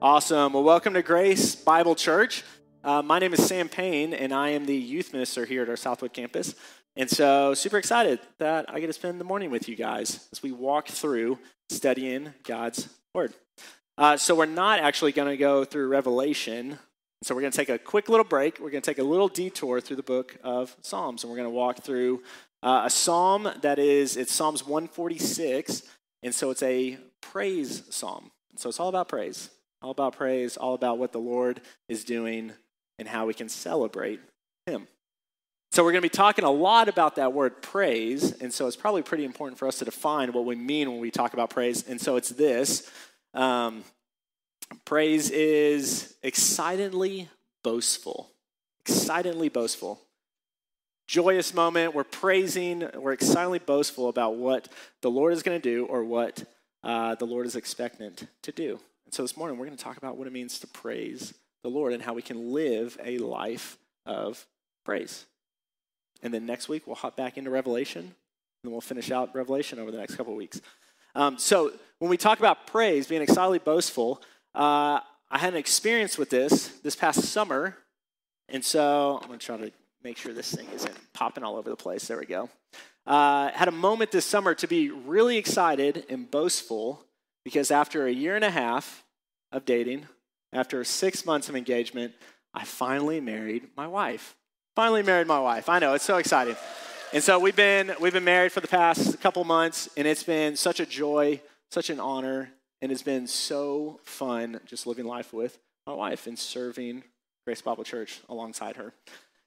Awesome. Well, welcome to Grace Bible Church. Uh, my name is Sam Payne, and I am the youth minister here at our Southwood campus. And so, super excited that I get to spend the morning with you guys as we walk through studying God's Word. Uh, so, we're not actually going to go through Revelation. So, we're going to take a quick little break. We're going to take a little detour through the book of Psalms, and we're going to walk through uh, a psalm that is, it's Psalms 146. And so, it's a praise psalm. So, it's all about praise all about praise, all about what the Lord is doing and how we can celebrate Him. So, we're going to be talking a lot about that word praise, and so it's probably pretty important for us to define what we mean when we talk about praise. And so, it's this um, praise is excitedly boastful. Excitedly boastful. Joyous moment, we're praising, we're excitedly boastful about what the Lord is going to do or what uh, the Lord is expectant to do. And so this morning, we're going to talk about what it means to praise the Lord and how we can live a life of praise. And then next week, we'll hop back into Revelation, and then we'll finish out Revelation over the next couple weeks. Um, so when we talk about praise, being excitedly boastful, uh, I had an experience with this this past summer. And so I'm going to try to make sure this thing isn't popping all over the place. There we go. Uh, had a moment this summer to be really excited and boastful because after a year and a half of dating, after six months of engagement, I finally married my wife. Finally married my wife. I know, it's so exciting. And so we've been we've been married for the past couple months, and it's been such a joy, such an honor, and it's been so fun just living life with my wife and serving Grace Bible Church alongside her.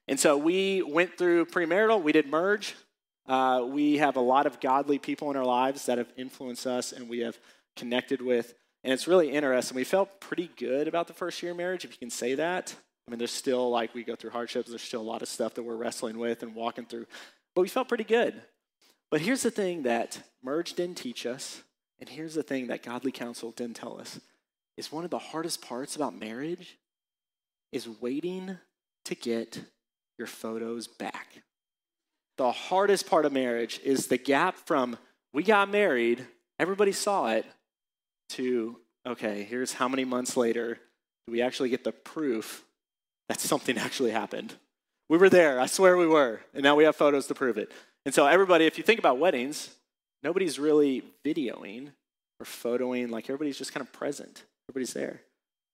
And so we went through premarital, we did merge. Uh, we have a lot of godly people in our lives that have influenced us, and we have connected with. And it's really interesting. We felt pretty good about the first year of marriage, if you can say that. I mean, there's still, like, we go through hardships, there's still a lot of stuff that we're wrestling with and walking through. But we felt pretty good. But here's the thing that merge didn't teach us, and here's the thing that godly counsel didn't tell us is one of the hardest parts about marriage is waiting to get your photos back. The hardest part of marriage is the gap from we got married, everybody saw it, to, okay, here's how many months later do we actually get the proof that something actually happened. We were there, I swear we were, and now we have photos to prove it. And so, everybody, if you think about weddings, nobody's really videoing or photoing, like everybody's just kind of present. Everybody's there.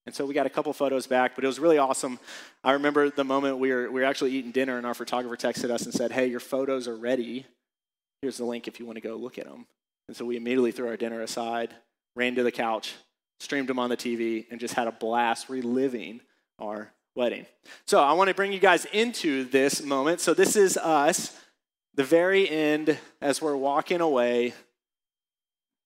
And so we got a couple photos back, but it was really awesome. I remember the moment we were, we were actually eating dinner, and our photographer texted us and said, Hey, your photos are ready. Here's the link if you want to go look at them. And so we immediately threw our dinner aside ran to the couch, streamed them on the TV, and just had a blast reliving our wedding. So I want to bring you guys into this moment. So this is us, the very end, as we're walking away,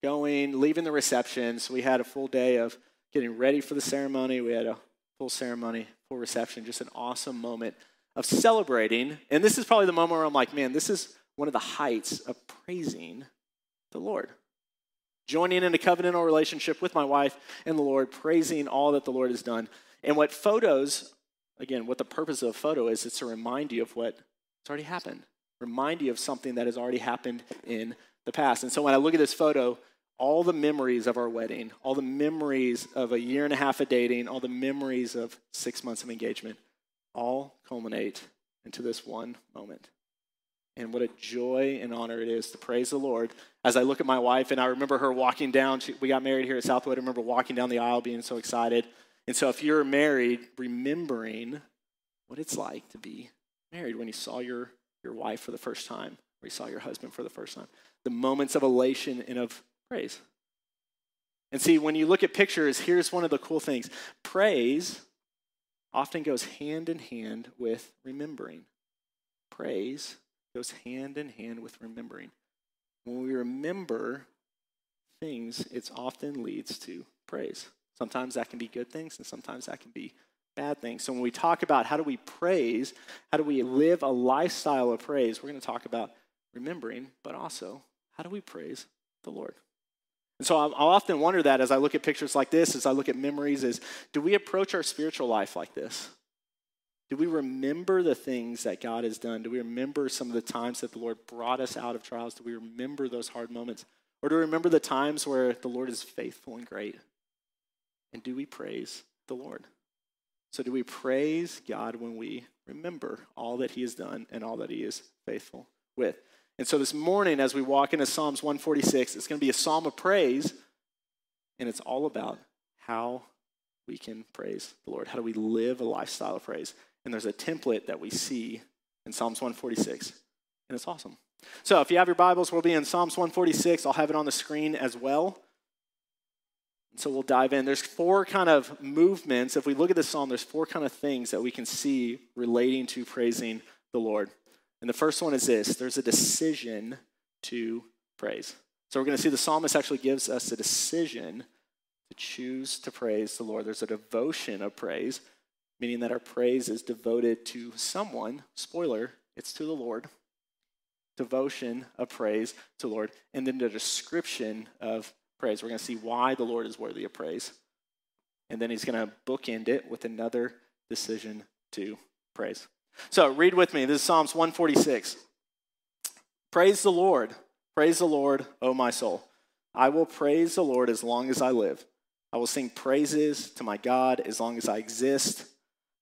going, leaving the reception. So we had a full day of getting ready for the ceremony. We had a full ceremony, full reception, just an awesome moment of celebrating. And this is probably the moment where I'm like, man, this is one of the heights of praising the Lord joining in a covenantal relationship with my wife and the Lord, praising all that the Lord has done. And what photos, again, what the purpose of a photo is, it's to remind you of what has already happened, remind you of something that has already happened in the past. And so when I look at this photo, all the memories of our wedding, all the memories of a year and a half of dating, all the memories of six months of engagement, all culminate into this one moment. And what a joy and honor it is to praise the Lord. As I look at my wife, and I remember her walking down, we got married here at Southwood. I remember walking down the aisle being so excited. And so, if you're married, remembering what it's like to be married when you saw your, your wife for the first time, or you saw your husband for the first time, the moments of elation and of praise. And see, when you look at pictures, here's one of the cool things praise often goes hand in hand with remembering. Praise goes hand in hand with remembering. When we remember things, it often leads to praise. Sometimes that can be good things, and sometimes that can be bad things. So when we talk about how do we praise, how do we live a lifestyle of praise, we're going to talk about remembering, but also how do we praise the Lord? And so I'll often wonder that as I look at pictures like this, as I look at memories, is do we approach our spiritual life like this? Do we remember the things that God has done? Do we remember some of the times that the Lord brought us out of trials? Do we remember those hard moments? Or do we remember the times where the Lord is faithful and great? And do we praise the Lord? So, do we praise God when we remember all that He has done and all that He is faithful with? And so, this morning, as we walk into Psalms 146, it's going to be a psalm of praise, and it's all about how we can praise the Lord. How do we live a lifestyle of praise? And there's a template that we see in Psalms 146, and it's awesome. So, if you have your Bibles, we'll be in Psalms 146. I'll have it on the screen as well. So we'll dive in. There's four kind of movements. If we look at this psalm, there's four kind of things that we can see relating to praising the Lord. And the first one is this there's a decision to praise. So we're going to see the psalmist actually gives us a decision to choose to praise the Lord. There's a devotion of praise, meaning that our praise is devoted to someone. Spoiler, it's to the Lord. Devotion of praise to the Lord. And then the description of praise. We're going to see why the Lord is worthy of praise. And then he's going to bookend it with another decision to praise. So read with me. This is Psalms 146. Praise the Lord. Praise the Lord, O my soul. I will praise the Lord as long as I live. I will sing praises to my God as long as I exist.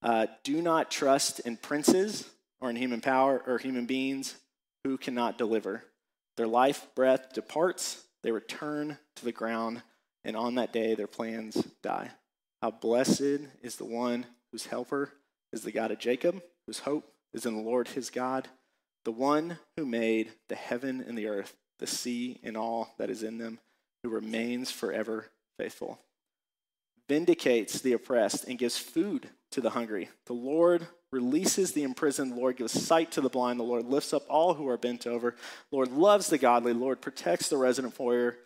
Uh, do not trust in princes or in human power or human beings who cannot deliver. Their life breath departs they return to the ground, and on that day their plans die. How blessed is the one whose helper is the God of Jacob, whose hope is in the Lord his God, the one who made the heaven and the earth, the sea and all that is in them, who remains forever faithful. Vindicates the oppressed and gives food to the hungry. The Lord releases the imprisoned. The Lord gives sight to the blind. The Lord lifts up all who are bent over. The Lord loves the godly. The Lord protects the resident foyer.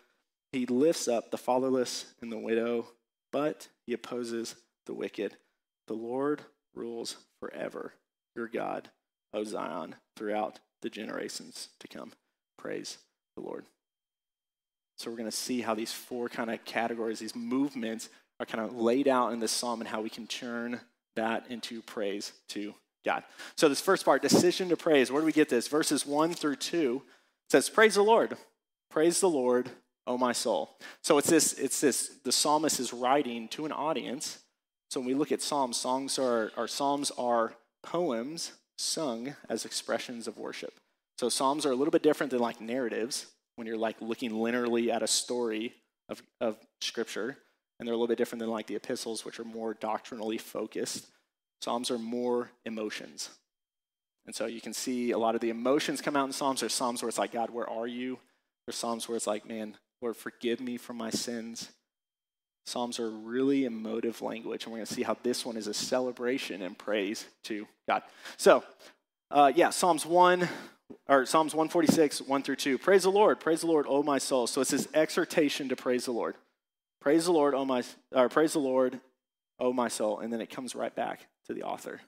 He lifts up the fatherless and the widow, but he opposes the wicked. The Lord rules forever. Your God, O Zion, throughout the generations to come. Praise the Lord. So we're going to see how these four kind of categories, these movements, are kind of laid out in this psalm and how we can turn that into praise to God. So, this first part, decision to praise, where do we get this? Verses 1 through 2 says, Praise the Lord. Praise the Lord, O my soul. So, it's this, it's this, the psalmist is writing to an audience. So, when we look at psalms, songs are, our psalms are poems sung as expressions of worship. So, psalms are a little bit different than like narratives when you're like looking linearly at a story of, of scripture and they're a little bit different than like the epistles, which are more doctrinally focused. Psalms are more emotions. And so you can see a lot of the emotions come out in Psalms. There's Psalms where it's like, God, where are you? There's Psalms where it's like, man, Lord, forgive me for my sins. Psalms are really emotive language, and we're going to see how this one is a celebration and praise to God. So, uh, yeah, Psalms 1, or Psalms 146, 1 through 2. Praise the Lord, praise the Lord, O my soul. So it's this exhortation to praise the Lord. Praise the Lord, oh my, or praise the Lord, oh my soul, and then it comes right back to the author.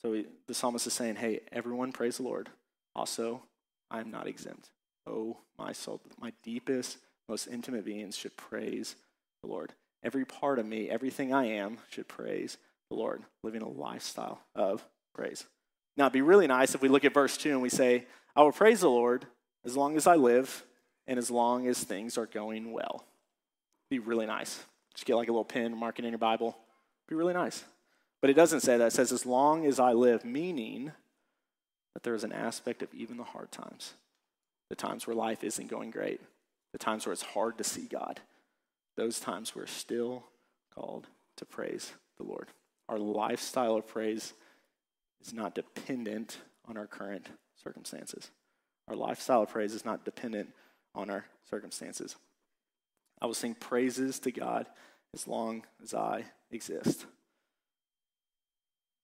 So he, the psalmist is saying, "Hey, everyone, praise the Lord. Also, I am not exempt. Oh my soul, my deepest, most intimate beings should praise the Lord. Every part of me, everything I am, should praise the Lord, living a lifestyle of praise." Now, it'd be really nice if we look at verse two and we say, "I will praise the Lord as long as I live, and as long as things are going well." Be really nice. Just get like a little pen, mark it in your Bible. Be really nice. But it doesn't say that. It says, as long as I live, meaning that there is an aspect of even the hard times, the times where life isn't going great, the times where it's hard to see God, those times we're still called to praise the Lord. Our lifestyle of praise is not dependent on our current circumstances. Our lifestyle of praise is not dependent on our circumstances. I will sing praises to God as long as I exist.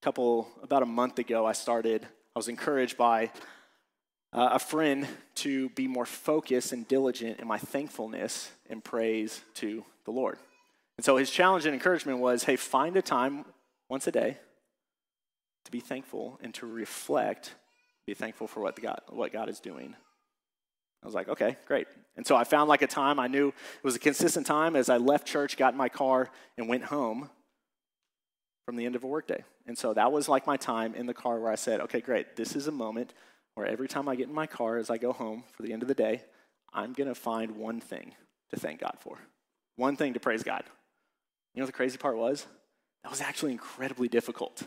A couple, about a month ago, I started, I was encouraged by uh, a friend to be more focused and diligent in my thankfulness and praise to the Lord. And so his challenge and encouragement was hey, find a time once a day to be thankful and to reflect, be thankful for what, God, what God is doing I was like, okay, great. And so I found like a time I knew it was a consistent time as I left church, got in my car, and went home from the end of a workday. And so that was like my time in the car where I said, okay, great. This is a moment where every time I get in my car as I go home for the end of the day, I'm going to find one thing to thank God for, one thing to praise God. You know what the crazy part was? That was actually incredibly difficult.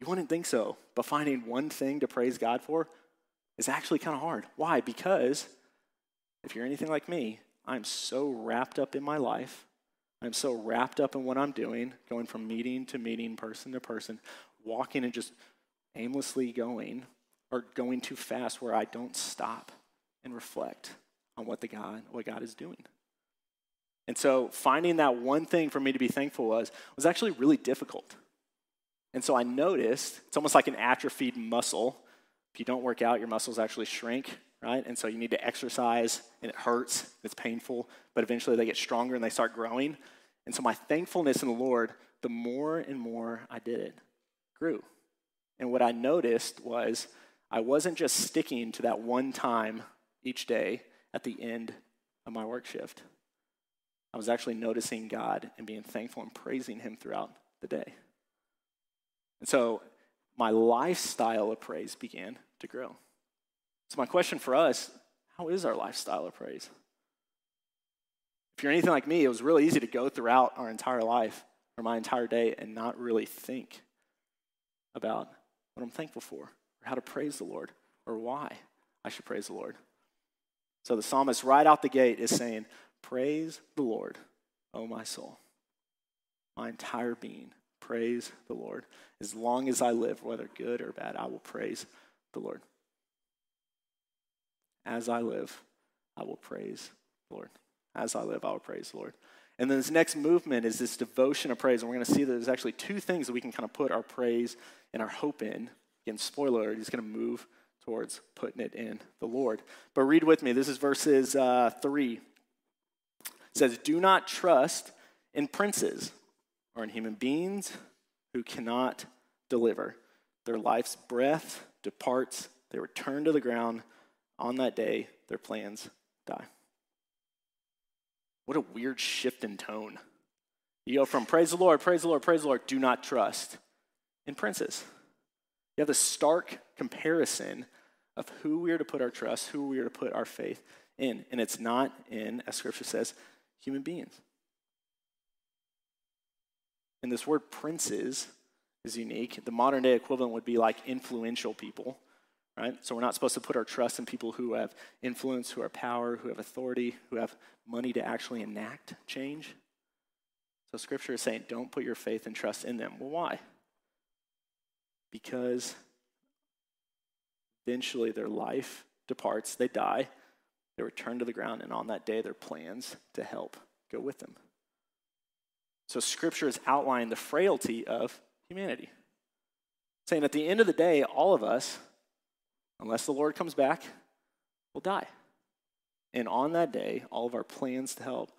You wouldn't think so, but finding one thing to praise God for is actually kind of hard. Why? Because if you're anything like me, I'm so wrapped up in my life. I'm so wrapped up in what I'm doing, going from meeting to meeting, person to person, walking and just aimlessly going, or going too fast where I don't stop and reflect on what the God, what God is doing. And so finding that one thing for me to be thankful was was actually really difficult. And so I noticed it's almost like an atrophied muscle. If you don't work out, your muscles actually shrink, right? And so you need to exercise, and it hurts, it's painful, but eventually they get stronger and they start growing. And so my thankfulness in the Lord, the more and more I did it, grew. And what I noticed was I wasn't just sticking to that one time each day at the end of my work shift. I was actually noticing God and being thankful and praising Him throughout the day. And so my lifestyle of praise began to grow. So, my question for us how is our lifestyle of praise? If you're anything like me, it was really easy to go throughout our entire life or my entire day and not really think about what I'm thankful for or how to praise the Lord or why I should praise the Lord. So the psalmist, right out the gate, is saying, Praise the Lord, O my soul. My entire being, praise the Lord. As long as I live, whether good or bad, I will praise the Lord. As I live, I will praise the Lord. As I live, I will praise the Lord. And then this next movement is this devotion of praise. And we're going to see that there's actually two things that we can kind of put our praise and our hope in. Again, spoiler alert, he's going to move towards putting it in the Lord. But read with me. This is verses uh, 3. It says, Do not trust in princes or in human beings who cannot deliver. Their life's breath departs, they return to the ground. On that day, their plans die. What a weird shift in tone. You go from praise the Lord, praise the Lord, praise the Lord, do not trust in princes. You have the stark comparison of who we are to put our trust, who we are to put our faith in. And it's not in, as scripture says, human beings. And this word princes is unique. The modern day equivalent would be like influential people, right? So we're not supposed to put our trust in people who have influence, who have power, who have authority, who have money to actually enact change. So scripture is saying don't put your faith and trust in them. Well, why? because eventually their life departs, they die, they return to the ground, and on that day, their plans to help go with them. So, Scripture is outlining the frailty of humanity, saying at the end of the day, all of us, unless the Lord comes back, will die. And on that day, all of our plans to help,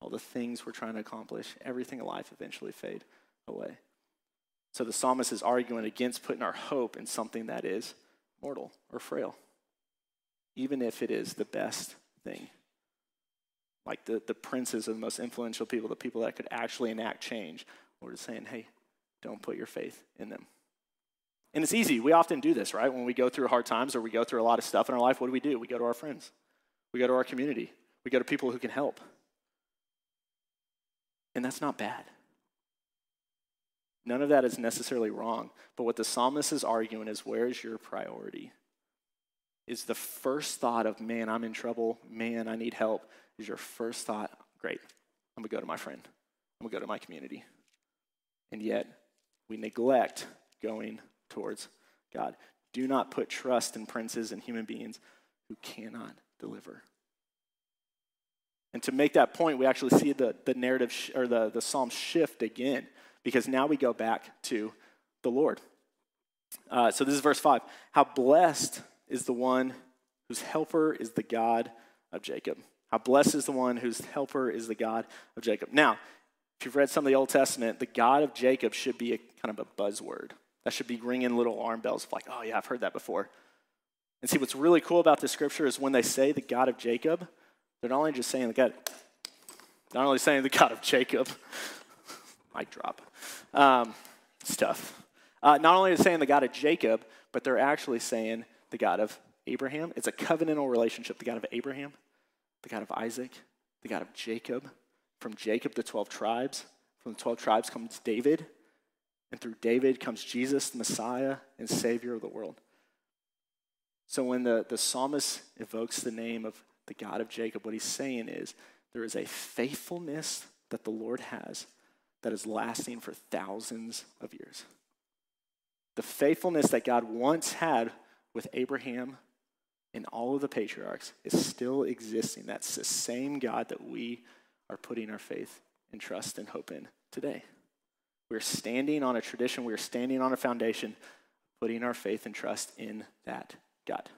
all the things we're trying to accomplish, everything in life eventually fade away. So the psalmist is arguing against putting our hope in something that is mortal or frail, even if it is the best thing. Like the, the princes are the most influential people, the people that could actually enact change. We're just saying, hey, don't put your faith in them. And it's easy. We often do this, right? When we go through hard times or we go through a lot of stuff in our life, what do we do? We go to our friends, we go to our community, we go to people who can help. And that's not bad. None of that is necessarily wrong. But what the psalmist is arguing is where's your priority? Is the first thought of, man, I'm in trouble, man, I need help, is your first thought, great, I'm gonna go to my friend, I'm gonna go to my community. And yet, we neglect going towards God. Do not put trust in princes and human beings who cannot deliver. And to make that point, we actually see the, the narrative sh- or the, the psalm shift again because now we go back to the Lord. Uh, so this is verse 5. How blessed is the one whose helper is the God of Jacob. How blessed is the one whose helper is the God of Jacob. Now, if you've read some of the Old Testament, the God of Jacob should be a kind of a buzzword. That should be ringing little alarm bells of like, oh yeah, I've heard that before. And see, what's really cool about this scripture is when they say the God of Jacob, they're not only just saying the God, not only saying the God of Jacob, mic drop. Um, tough. Uh, not only they saying the God of Jacob, but they're actually saying the God of Abraham. It's a covenantal relationship. The God of Abraham, the God of Isaac, the God of Jacob. From Jacob, the 12 tribes. From the 12 tribes comes David, and through David comes Jesus, the Messiah and Savior of the world. So when the, the psalmist evokes the name of the God of Jacob, what he's saying is there is a faithfulness that the Lord has that is lasting for thousands of years. The faithfulness that God once had with Abraham and all of the patriarchs is still existing. That's the same God that we are putting our faith and trust and hope in today. We're standing on a tradition, we're standing on a foundation, putting our faith and trust in that God.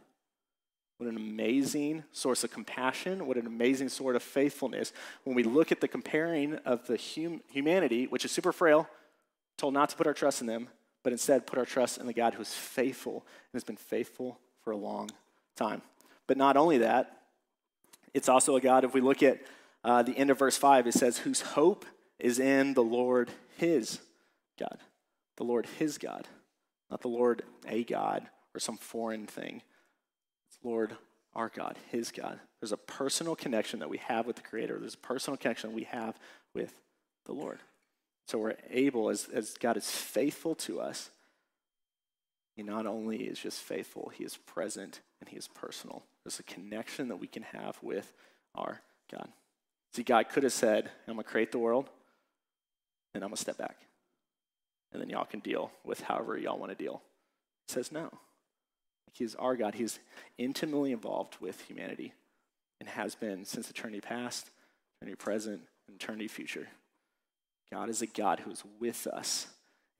What an amazing source of compassion. What an amazing sort of faithfulness. When we look at the comparing of the hum- humanity, which is super frail, told not to put our trust in them, but instead put our trust in the God who is faithful and has been faithful for a long time. But not only that, it's also a God, if we look at uh, the end of verse 5, it says, whose hope is in the Lord his God. The Lord his God, not the Lord a God or some foreign thing. It's Lord our God, his God. There's a personal connection that we have with the Creator, there's a personal connection we have with the Lord. So we're able, as, as God is faithful to us, He not only is just faithful, He is present and He is personal. There's a connection that we can have with our God. See, God could have said, I'm going to create the world, and I'm going to step back. And then y'all can deal with however y'all want to deal. He says, no. He's our God. He's intimately involved with humanity and has been since eternity past, eternity present, and eternity future. God is a God who is with us,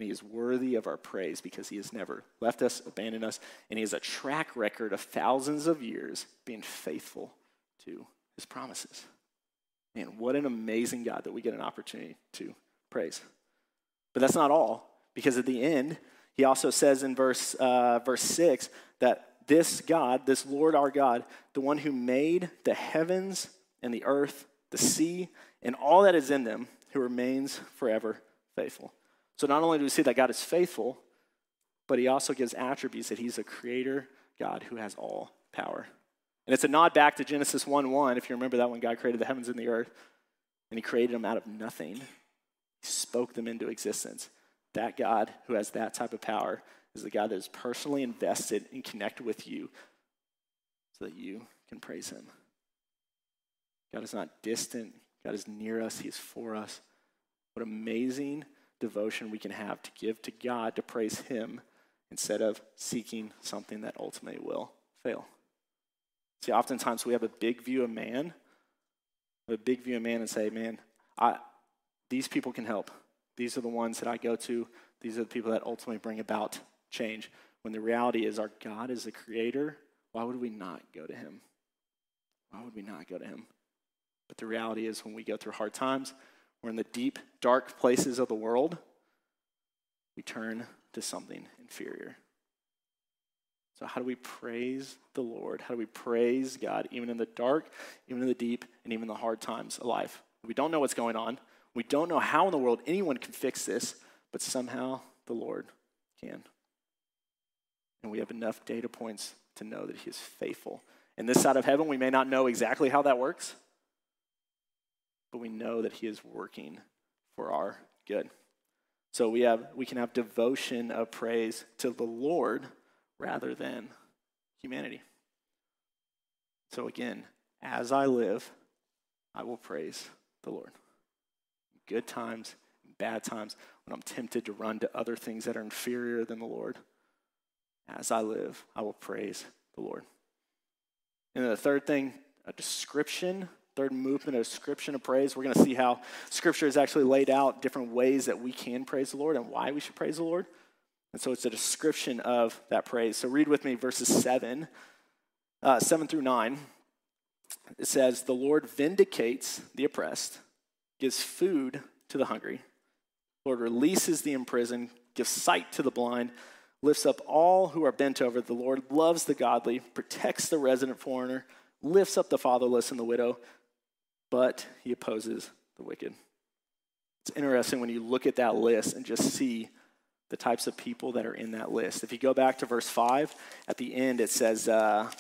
and He is worthy of our praise because He has never left us, abandoned us, and He has a track record of thousands of years being faithful to His promises. Man, what an amazing God that we get an opportunity to praise. But that's not all, because at the end, he also says in verse, uh, verse 6 that this God, this Lord our God, the one who made the heavens and the earth, the sea, and all that is in them, who remains forever faithful. So not only do we see that God is faithful, but he also gives attributes that he's a creator God who has all power. And it's a nod back to Genesis 1 1, if you remember that when God created the heavens and the earth, and he created them out of nothing. He spoke them into existence. That God who has that type of power is the God that is personally invested and connected with you so that you can praise him. God is not distant, God is near us, He is for us. What amazing devotion we can have to give to God to praise Him instead of seeking something that ultimately will fail. See, oftentimes we have a big view of man, a big view of man, and say, man, I, these people can help. These are the ones that I go to. These are the people that ultimately bring about change. When the reality is, our God is the creator. Why would we not go to Him? Why would we not go to Him? But the reality is, when we go through hard times, we're in the deep, dark places of the world, we turn to something inferior. So, how do we praise the Lord? How do we praise God even in the dark, even in the deep, and even the hard times of life? We don't know what's going on. We don't know how in the world anyone can fix this, but somehow the Lord can. And we have enough data points to know that He is faithful. In this side of heaven, we may not know exactly how that works, but we know that He is working for our good. So we have we can have devotion of praise to the Lord rather than humanity. So again, as I live, I will praise the Lord. Good times, bad times, when I'm tempted to run to other things that are inferior than the Lord. As I live, I will praise the Lord. And the third thing, a description third movement, a description of praise. We're going to see how Scripture has actually laid out different ways that we can praise the Lord and why we should praise the Lord. And so it's a description of that praise. So read with me verses 7, uh, 7 through 9. It says, The Lord vindicates the oppressed, gives food to the hungry. The Lord releases the imprisoned, gives sight to the blind, lifts up all who are bent over. The Lord loves the godly, protects the resident foreigner, lifts up the fatherless and the widow but he opposes the wicked. It's interesting when you look at that list and just see the types of people that are in that list. If you go back to verse 5, at the end it says, uh,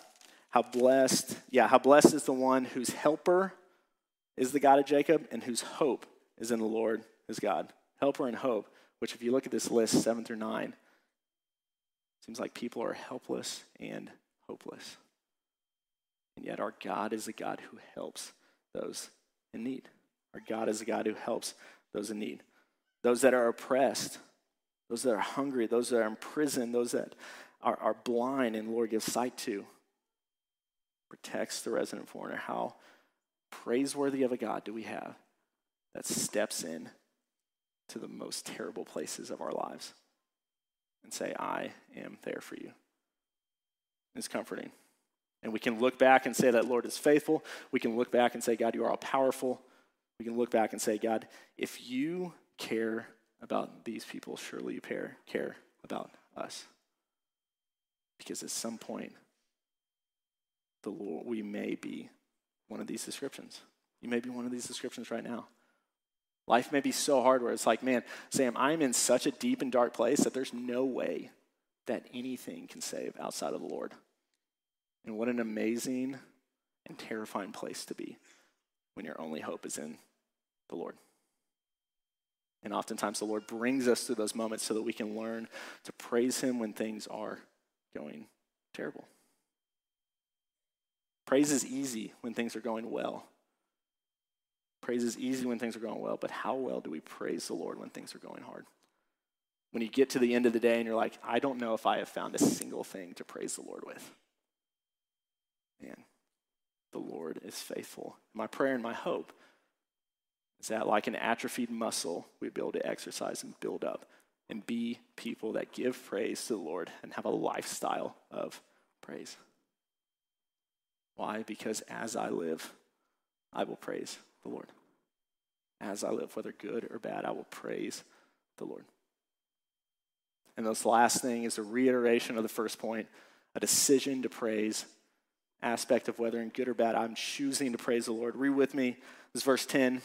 How blessed, yeah, how blessed is the one whose helper is the God of Jacob and whose hope is in the Lord is God. Helper and hope, which, if you look at this list, seven through nine, seems like people are helpless and hopeless. And yet, our God is a God who helps those in need. Our God is a God who helps those in need. Those that are oppressed, those that are hungry, those that are in prison, those that are, are blind, and Lord gives sight to. Protects the resident foreigner. How praiseworthy of a God do we have that steps in to the most terrible places of our lives and say, I am there for you. It's comforting. And we can look back and say that Lord is faithful. We can look back and say, God, you are all powerful. We can look back and say, God, if you care about these people, surely you care, care about us. Because at some point, the Lord, we may be one of these descriptions. You may be one of these descriptions right now. Life may be so hard where it's like, man, Sam, I'm in such a deep and dark place that there's no way that anything can save outside of the Lord. And what an amazing and terrifying place to be when your only hope is in the Lord. And oftentimes the Lord brings us through those moments so that we can learn to praise Him when things are going terrible. Praise is easy when things are going well. Praise is easy when things are going well, but how well do we praise the Lord when things are going hard? When you get to the end of the day and you're like, I don't know if I have found a single thing to praise the Lord with. Man, the Lord is faithful. My prayer and my hope is that, like an atrophied muscle, we be able to exercise and build up and be people that give praise to the Lord and have a lifestyle of praise. Why? Because as I live, I will praise the Lord. As I live, whether good or bad, I will praise the Lord. And this last thing is a reiteration of the first point a decision to praise aspect of whether in good or bad, I'm choosing to praise the Lord. Read with me. This verse 10 it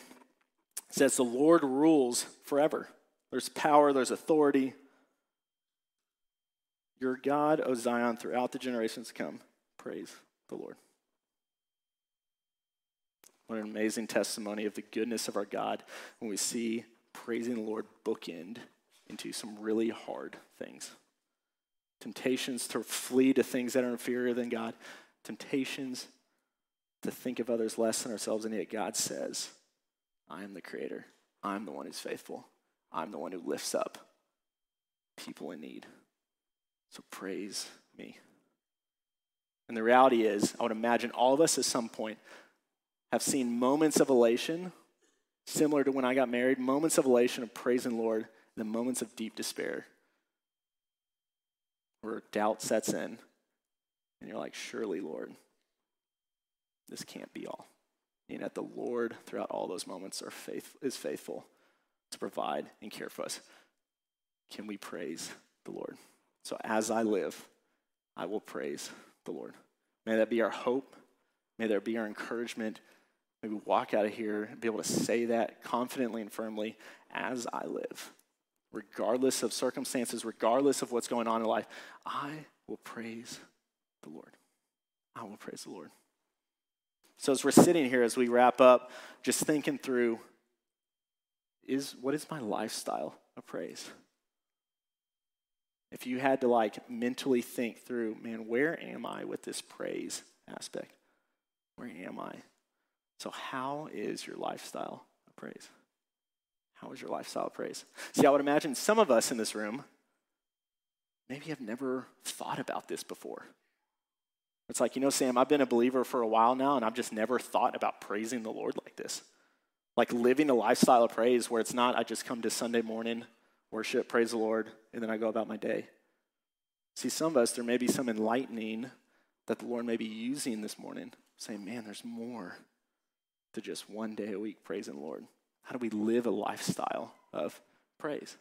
says, The Lord rules forever. There's power, there's authority. Your God, O Zion, throughout the generations to come. Praise the Lord. What an amazing testimony of the goodness of our God when we see praising the Lord bookend into some really hard things. Temptations to flee to things that are inferior than God, temptations to think of others less than ourselves, and yet God says, I am the creator. I'm the one who's faithful. I'm the one who lifts up people in need. So praise me. And the reality is, I would imagine all of us at some point have seen moments of elation, similar to when I got married, moments of elation of praising Lord, and then moments of deep despair where doubt sets in, and you're like, surely, Lord, this can't be all. And yet the Lord, throughout all those moments, are faith, is faithful to provide and care for us. Can we praise the Lord? So as I live, I will praise the Lord. May that be our hope. May there be our encouragement. May we walk out of here and be able to say that confidently and firmly as I live. Regardless of circumstances, regardless of what's going on in life, I will praise the Lord. I will praise the Lord. So as we're sitting here, as we wrap up, just thinking through is what is my lifestyle of praise? If you had to like mentally think through, man, where am I with this praise aspect? Where am I? So, how is your lifestyle of praise? How is your lifestyle of praise? See, I would imagine some of us in this room maybe have never thought about this before. It's like, you know, Sam, I've been a believer for a while now, and I've just never thought about praising the Lord like this. Like living a lifestyle of praise where it's not, I just come to Sunday morning, worship, praise the Lord, and then I go about my day. See, some of us, there may be some enlightening that the Lord may be using this morning, saying, man, there's more to just one day a week praising the Lord. How do we live a lifestyle of praise?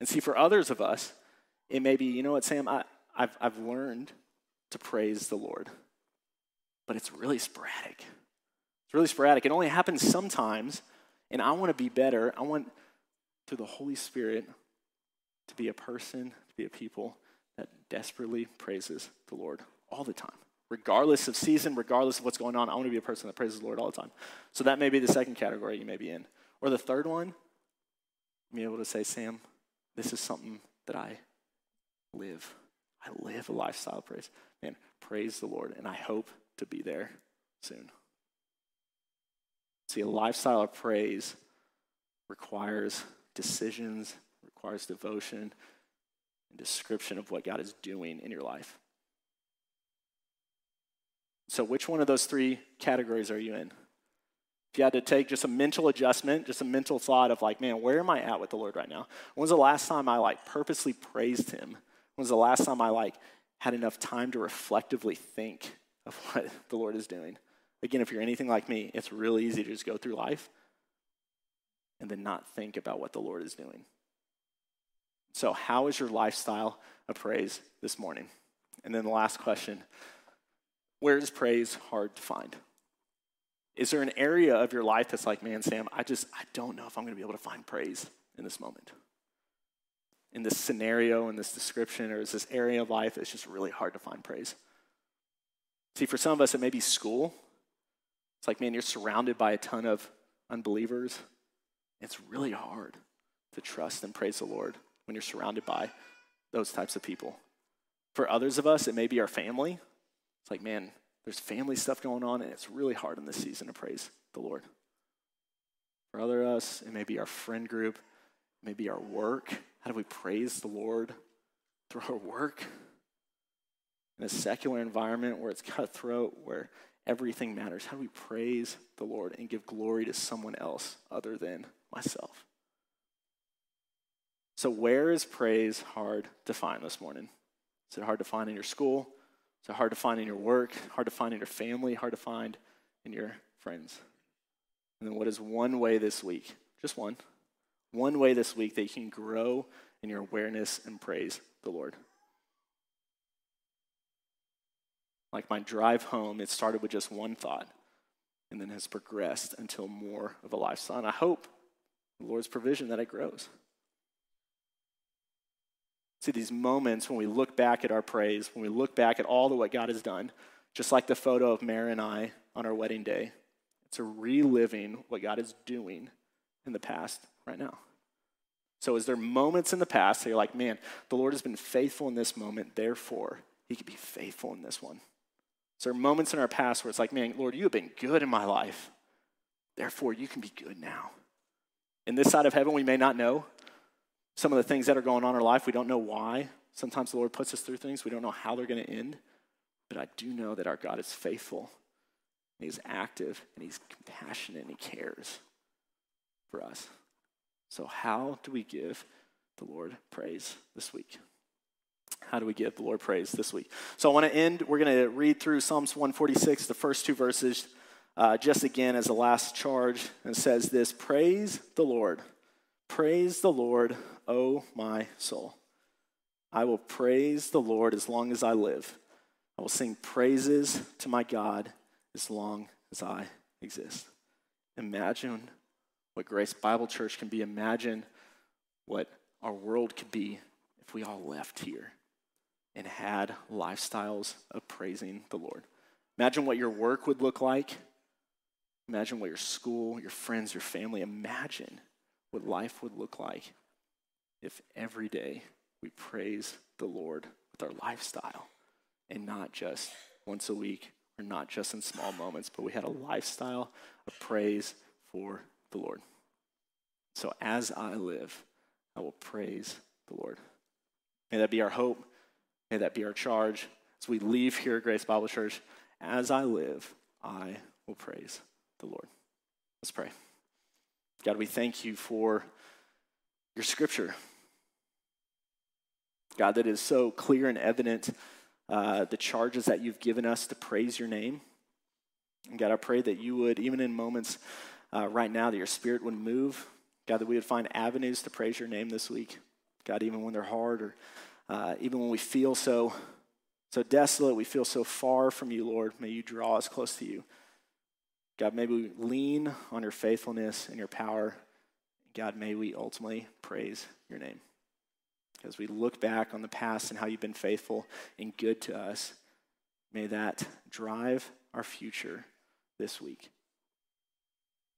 And see, for others of us, it may be, you know what, Sam, I, I've, I've learned to praise the Lord. But it's really sporadic. It's really sporadic. It only happens sometimes, and I want to be better. I want, through the Holy Spirit, to be a person, to be a people that desperately praises the Lord all the time. Regardless of season, regardless of what's going on, I want to be a person that praises the Lord all the time. So that may be the second category you may be in. Or the third one, be able to say, Sam, this is something that I live. I live a lifestyle of praise. Man, praise the Lord, and I hope to be there soon. See, a lifestyle of praise requires decisions, requires devotion, and description of what God is doing in your life. So, which one of those three categories are you in? If you had to take just a mental adjustment, just a mental thought of like, man, where am I at with the Lord right now? When was the last time I like purposely praised Him? When was the last time I like had enough time to reflectively think of what the Lord is doing? Again, if you're anything like me, it's really easy to just go through life and then not think about what the Lord is doing. So, how is your lifestyle of praise this morning? And then the last question where is praise hard to find? Is there an area of your life that's like, man, Sam, I just, I don't know if I'm going to be able to find praise in this moment? In this scenario, in this description, or is this area of life it's just really hard to find praise? See, for some of us, it may be school. It's like, man, you're surrounded by a ton of unbelievers. It's really hard to trust and praise the Lord when you're surrounded by those types of people. For others of us, it may be our family. It's like, man, there's family stuff going on, and it's really hard in this season to praise the Lord. For other us, it may be our friend group, it may be our work. How do we praise the Lord through our work? In a secular environment where it's cutthroat, where everything matters, how do we praise the Lord and give glory to someone else other than myself? So, where is praise hard to find this morning? Is it hard to find in your school? Is it hard to find in your work? Hard to find in your family? Hard to find in your friends? And then, what is one way this week? Just one. One way this week that you can grow in your awareness and praise the Lord. Like my drive home, it started with just one thought and then has progressed until more of a lifestyle. And I hope the Lord's provision that it grows. See, these moments when we look back at our praise, when we look back at all that what God has done, just like the photo of Mary and I on our wedding day, it's a reliving what God is doing in the past right now. So, is there moments in the past that you're like, man, the Lord has been faithful in this moment, therefore, he could be faithful in this one? Is there moments in our past where it's like, man, Lord, you have been good in my life, therefore, you can be good now? In this side of heaven, we may not know, some of the things that are going on in our life, we don't know why. Sometimes the Lord puts us through things, we don't know how they're going to end. But I do know that our God is faithful, and He's active, and He's compassionate, and He cares for us. So, how do we give the Lord praise this week? How do we give the Lord praise this week? So, I want to end. We're going to read through Psalms 146, the first two verses, uh, just again as a last charge. And says this Praise the Lord. Praise the Lord, O my soul. I will praise the Lord as long as I live. I will sing praises to my God as long as I exist. Imagine what Grace Bible Church can be. Imagine what our world could be if we all left here and had lifestyles of praising the Lord. Imagine what your work would look like. Imagine what your school, your friends, your family, imagine what life would look like if every day we praise the Lord with our lifestyle and not just once a week or not just in small moments, but we had a lifestyle of praise for the Lord. So as I live, I will praise the Lord. May that be our hope. May that be our charge. As we leave here at Grace Bible Church, as I live, I will praise the Lord. Let's pray. God, we thank you for your scripture. God, that is so clear and evident uh, the charges that you've given us to praise your name. And God, I pray that you would, even in moments uh, right now, that your spirit would move. God, that we would find avenues to praise your name this week. God, even when they're hard or uh, even when we feel so, so desolate, we feel so far from you, Lord, may you draw us close to you. God, may we lean on your faithfulness and your power. God, may we ultimately praise your name. As we look back on the past and how you've been faithful and good to us, may that drive our future this week.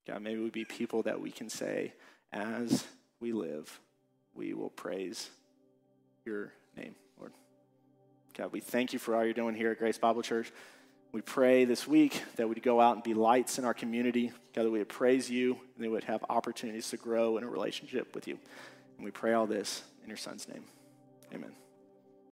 God, may we be people that we can say, as we live, we will praise your name, Lord. God, we thank you for all you're doing here at Grace Bible Church. We pray this week that we'd go out and be lights in our community. God, that we would praise you and that we would have opportunities to grow in a relationship with you. And we pray all this in your son's name. Amen.